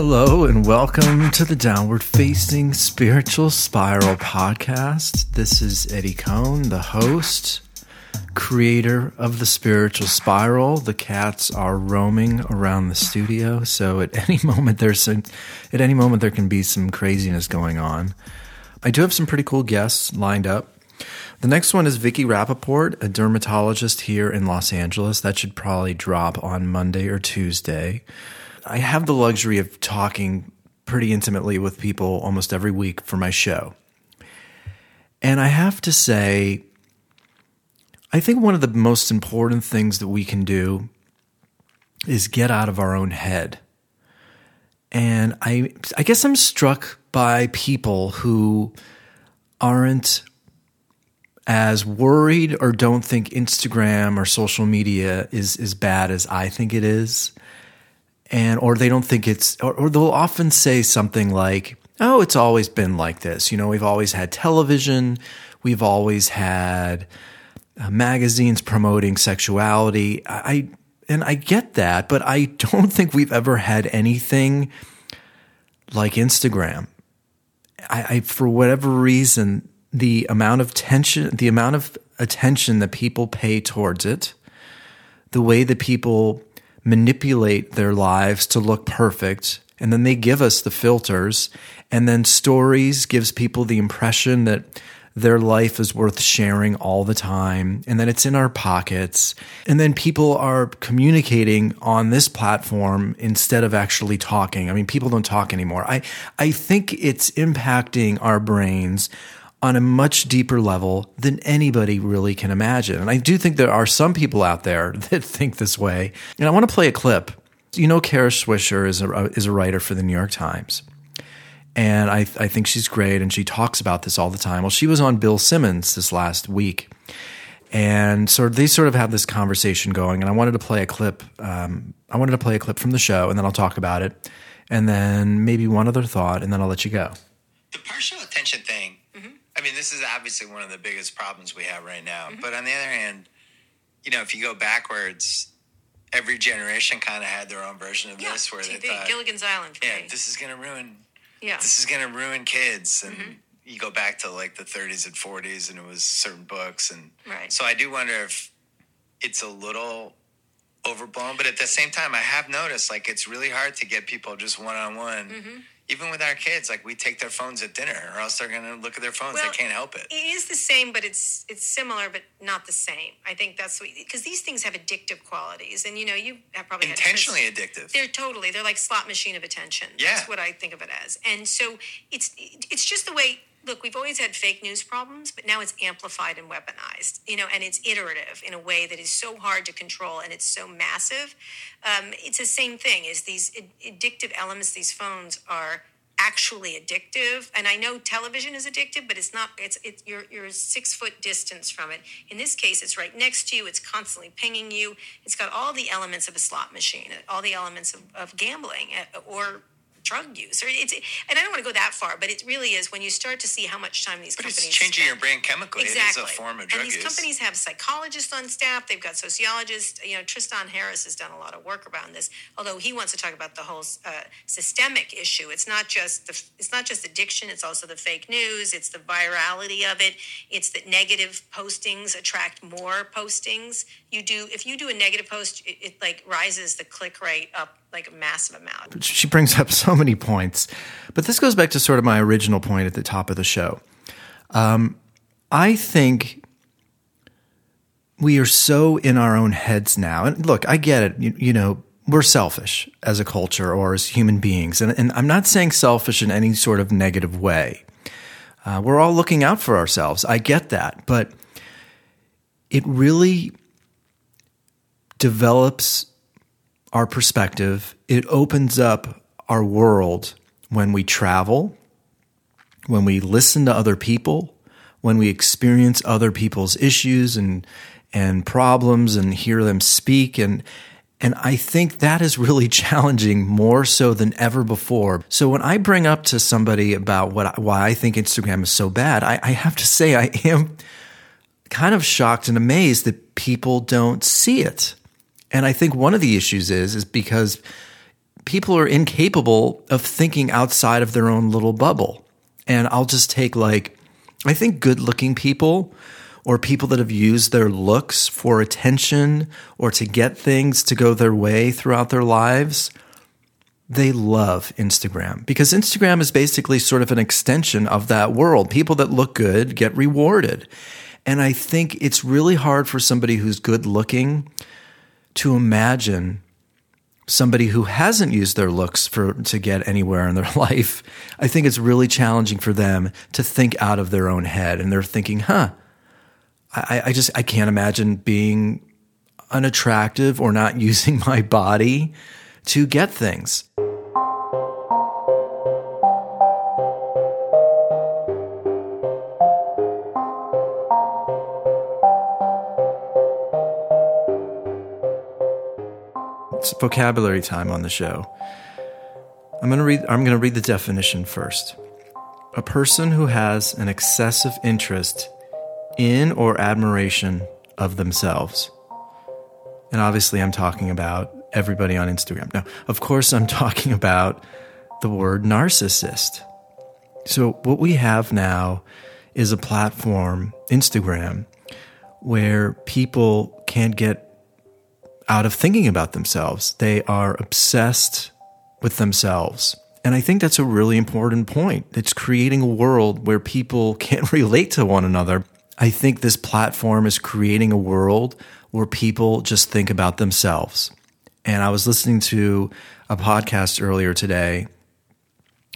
Hello and welcome to the Downward Facing Spiritual Spiral podcast. This is Eddie Cohn, the host, creator of the Spiritual Spiral. The cats are roaming around the studio, so at any moment there's some, at any moment there can be some craziness going on. I do have some pretty cool guests lined up. The next one is Vicki Rapaport, a dermatologist here in Los Angeles. That should probably drop on Monday or Tuesday. I have the luxury of talking pretty intimately with people almost every week for my show. And I have to say, I think one of the most important things that we can do is get out of our own head. And I I guess I'm struck by people who aren't as worried or don't think Instagram or social media is as bad as I think it is and or they don't think it's or, or, they'll often say something like oh it's always been like this. You know we've always had television. We've always had uh, magazines promoting sexuality. I, and i get that but i don't think we've ever had anything like instagram. I, I for whatever reason the amount of tension the amount of attention that people pay towards it the way that people manipulate their lives to look perfect and then they give us the filters and then stories gives people the impression that their life is worth sharing all the time and that it's in our pockets and then people are communicating on this platform instead of actually talking. I mean people don't talk anymore. I i think it's impacting our brains on a much deeper level than anybody really can imagine. And I do think there are some people out there that think this way. And I want to play a clip. You know, Kara Swisher is a, is a writer for the New York Times. And I, I think she's great. And she talks about this all the time. Well, she was on Bill Simmons this last week. And so they sort of have this conversation going. And I wanted to play a clip. Um, I wanted to play a clip from the show, and then I'll talk about it. And then maybe one other thought, and then I'll let you go. The partial attention thing I mean, this is obviously one of the biggest problems we have right now. Mm-hmm. But on the other hand, you know, if you go backwards, every generation kind of had their own version of yeah, this, where TV, they thought, Gilligan's Island. yeah, this is going to ruin. Yeah, this is going to ruin kids, and mm-hmm. you go back to like the 30s and 40s, and it was certain books, and right. so I do wonder if it's a little overblown, but at the same time, I have noticed like it's really hard to get people just one on one even with our kids, like we take their phones at dinner, or else they're going to look at their phones. Well, they can't help it. It is the same, but it's it's similar, but not the same. I think that's because these things have addictive qualities, and you know you have probably intentionally had addictive. They're totally they're like slot machine of attention. Yeah. That's what I think of it as, and so it's it's just the way look, we've always had fake news problems, but now it's amplified and weaponized, you know, and it's iterative in a way that is so hard to control and it's so massive. Um, it's the same thing is these addictive elements, these phones are actually addictive. And i know television is addictive but it's not it's it's you're, you're six foot distance from it. In this case it's right next to you. It's constantly pinging you. It's got all the elements of a slot machine all the elements of, of gambling uh, or drug use, or it's and I don't want to go that far, but it really is when you start to see how much time these but companies it's changing spend. your brain chemically. Exactly. It is a form of drug And these use. companies have psychologists on staff. They've got sociologists. You know, Tristan Harris has done a lot of work around this. Although he wants to talk about the whole uh, systemic issue. It's not just the it's not just addiction. It's also the fake news. It's the virality of it. It's that negative postings attract more postings. You do if you do a negative post, it, it like rises the click rate up like a massive amount. She brings up so many points, but this goes back to sort of my original point at the top of the show. Um, I think we are so in our own heads now. And look, I get it. You, you know, we're selfish as a culture or as human beings. And, and I'm not saying selfish in any sort of negative way. Uh, we're all looking out for ourselves. I get that. But it really develops our perspective. It opens up our world when we travel, when we listen to other people, when we experience other people's issues and and problems and hear them speak and and I think that is really challenging more so than ever before. So when I bring up to somebody about what why I think Instagram is so bad, I, I have to say I am kind of shocked and amazed that people don't see it. And I think one of the issues is is because people are incapable of thinking outside of their own little bubble. And I'll just take like, I think good looking people or people that have used their looks for attention or to get things to go their way throughout their lives, they love Instagram because Instagram is basically sort of an extension of that world. People that look good get rewarded. And I think it's really hard for somebody who's good looking to imagine somebody who hasn't used their looks for to get anywhere in their life. I think it's really challenging for them to think out of their own head and they're thinking, huh, I, I just I can't imagine being unattractive or not using my body to get things. It's vocabulary time on the show. I'm going to read I'm going to read the definition first. A person who has an excessive interest in or admiration of themselves. And obviously, I'm talking about everybody on Instagram. Now, of course, I'm talking about the word narcissist. So, what we have now is a platform, Instagram, where people can't get out of thinking about themselves. They are obsessed with themselves. And I think that's a really important point. It's creating a world where people can't relate to one another I think this platform is creating a world where people just think about themselves. And I was listening to a podcast earlier today,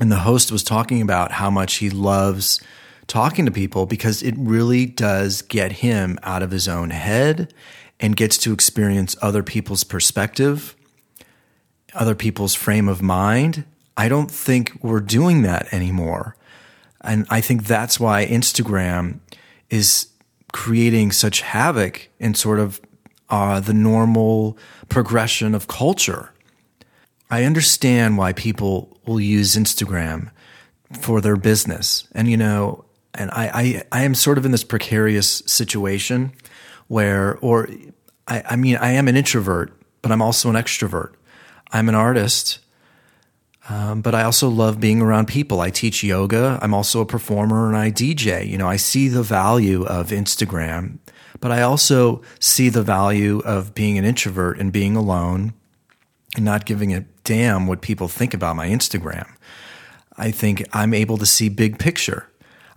and the host was talking about how much he loves talking to people because it really does get him out of his own head and gets to experience other people's perspective, other people's frame of mind. I don't think we're doing that anymore. And I think that's why Instagram is creating such havoc in sort of uh, the normal progression of culture. I understand why people will use Instagram for their business. And, you know, and I, I, I am sort of in this precarious situation where, or I, I mean, I am an introvert, but I'm also an extrovert. I'm an artist um, but I also love being around people. I teach yoga. I'm also a performer and I DJ. You know, I see the value of Instagram, but I also see the value of being an introvert and being alone and not giving a damn what people think about my Instagram. I think I'm able to see big picture.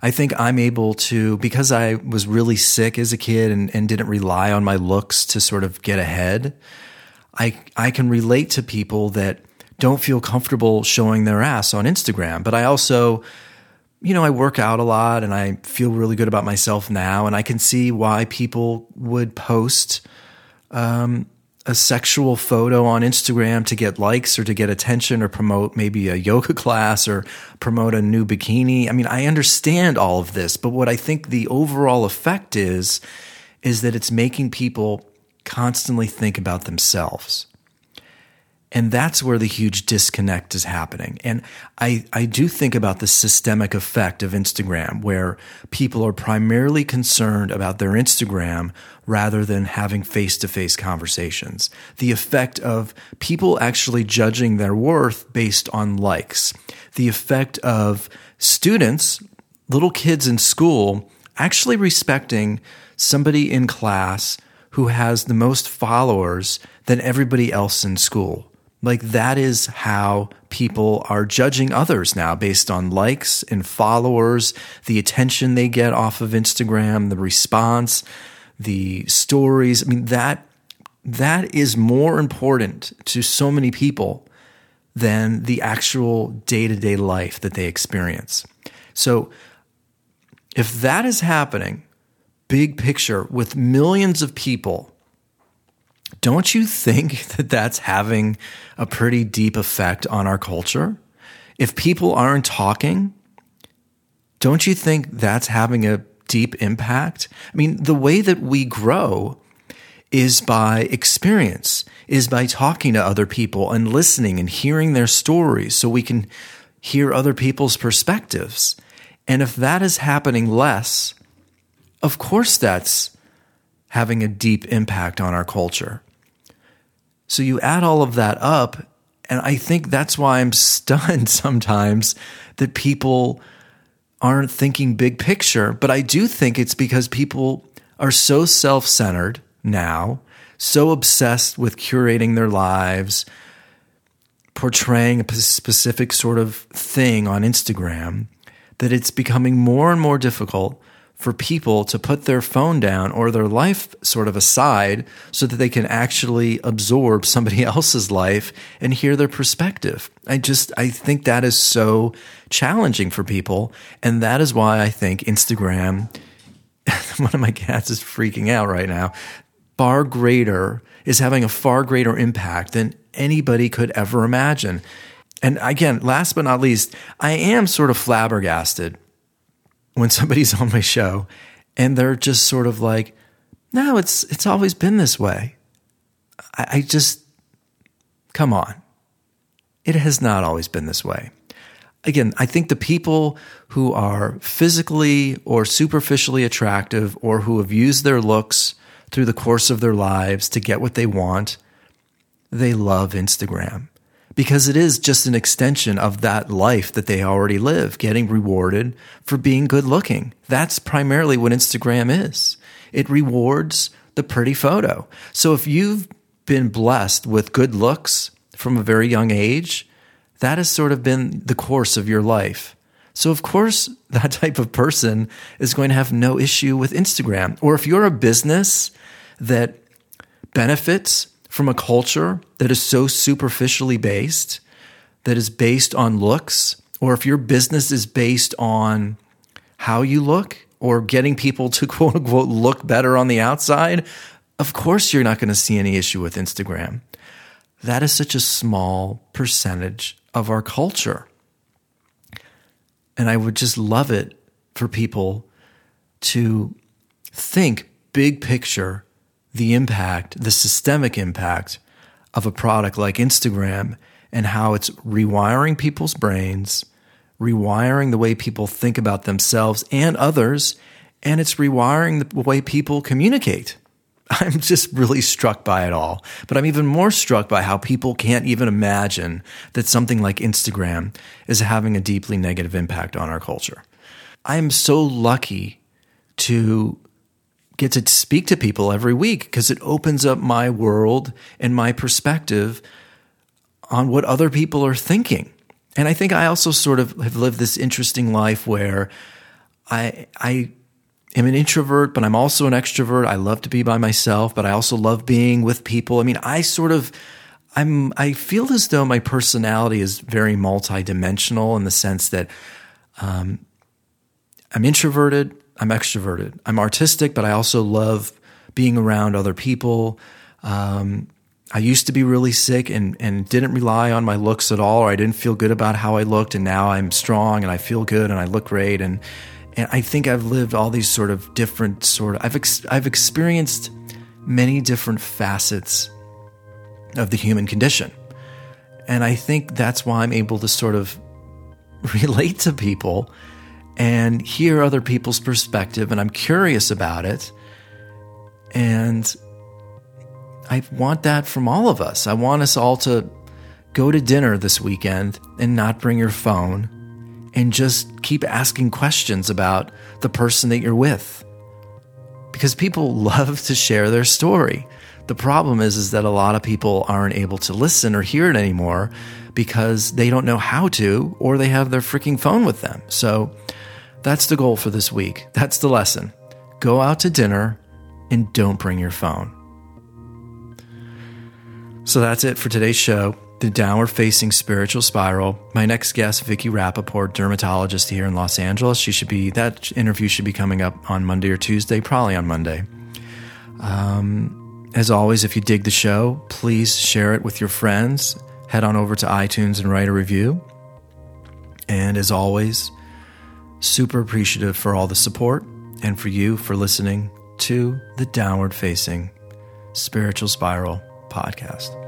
I think I'm able to, because I was really sick as a kid and, and didn't rely on my looks to sort of get ahead, I, I can relate to people that don't feel comfortable showing their ass on Instagram. But I also, you know, I work out a lot and I feel really good about myself now. And I can see why people would post um, a sexual photo on Instagram to get likes or to get attention or promote maybe a yoga class or promote a new bikini. I mean, I understand all of this, but what I think the overall effect is, is that it's making people constantly think about themselves. And that's where the huge disconnect is happening. And I, I do think about the systemic effect of Instagram, where people are primarily concerned about their Instagram rather than having face to face conversations. The effect of people actually judging their worth based on likes. The effect of students, little kids in school, actually respecting somebody in class who has the most followers than everybody else in school like that is how people are judging others now based on likes and followers, the attention they get off of Instagram, the response, the stories. I mean that that is more important to so many people than the actual day-to-day life that they experience. So if that is happening, big picture with millions of people don't you think that that's having a pretty deep effect on our culture? If people aren't talking, don't you think that's having a deep impact? I mean, the way that we grow is by experience, is by talking to other people and listening and hearing their stories so we can hear other people's perspectives. And if that is happening less, of course that's having a deep impact on our culture. So you add all of that up, And I think that's why I'm stunned sometimes that people aren't thinking big picture. But I do think it's because people are so self centered now, so obsessed with curating their lives, portraying a specific sort of thing on Instagram, that it's becoming more and more difficult for people to put their phone down or their life sort of aside so that they can actually absorb somebody else's life and hear their perspective. I just, I think that is so challenging for people. And that is why I think Instagram, one of my cats is freaking out right now, far greater, is having a far greater impact than anybody could ever imagine. And again, last but not least, I am sort of flabbergasted when somebody's on my show and they're just sort of like, no, it's it's always been this way. I, I just come on. It has not always been this way. Again, I think the people who are physically or superficially attractive or who have used their looks through the course of their lives to get what they want, they love Instagram because it is just an extension of that life that they already live, getting rewarded for being good looking. That's primarily what Instagram is. It rewards the pretty photo. So if you've been blessed with good looks from a very young age, that has sort of been the course of your life. So, of course, that type of person is going to have no issue with Instagram. Or if you're a business that benefits from a culture that is so superficially based, that is based on looks, or if your business is based on how you look or getting people to quote unquote look better on the outside, of course you're not going to see any issue with Instagram. That is such a small percentage of our culture. And I would just love it for people to think big picture the impact, the systemic impact of a product like Instagram and how it's rewiring people's brains, rewiring the way people think about themselves and others, and it's rewiring the way people communicate. I'm just really struck by it all. But I'm even more struck by how people can't even imagine that something like Instagram is having a deeply negative impact on our culture. I am so lucky to get to speak to people every week because it opens up my world and my perspective on what other people are thinking. And I think I also sort of have lived this interesting life where I I am an introvert, but I'm also an extrovert. I love to be by myself, but I also love being with people. I mean, I sort of I'm I feel as though my personality is very multidimensional in the sense that um, I'm introverted, I'm extroverted. I'm artistic, but I also love being around other people. Um, I used to be really sick and, and didn't rely on my looks at all, or I didn't feel good about how I looked. And now I'm strong and I feel good and I look great. And, and I think I've lived all these sort of different sort of, I've, ex, I've experienced many different facets of the human condition. And I think that's why I'm able to sort of relate to people and hear other people's perspective, and I'm curious about it. And I want that from all of us. I want us all to go to dinner this weekend and not bring your phone and just keep asking questions about the person that you're with. Because people love to share their story. The problem is is that a lot of people aren't able to listen or hear it anymore because they don't know how to or they have their freaking phone with them. So that's the goal for this week. That's the lesson. Go out to dinner and don't bring your phone. So that's it for today's show. The Downward Facing Spiritual Spiral. My next guest, Vicki Rapaport, dermatologist here in Los Angeles. She should be that interview should be coming up on Monday or Tuesday, probably on Monday. Um, as always, if you dig the show, please share it with your friends. Head on over to iTunes and write a review. And as always, Super appreciative for all the support and for you for listening to the Downward Facing Spiritual Spiral podcast.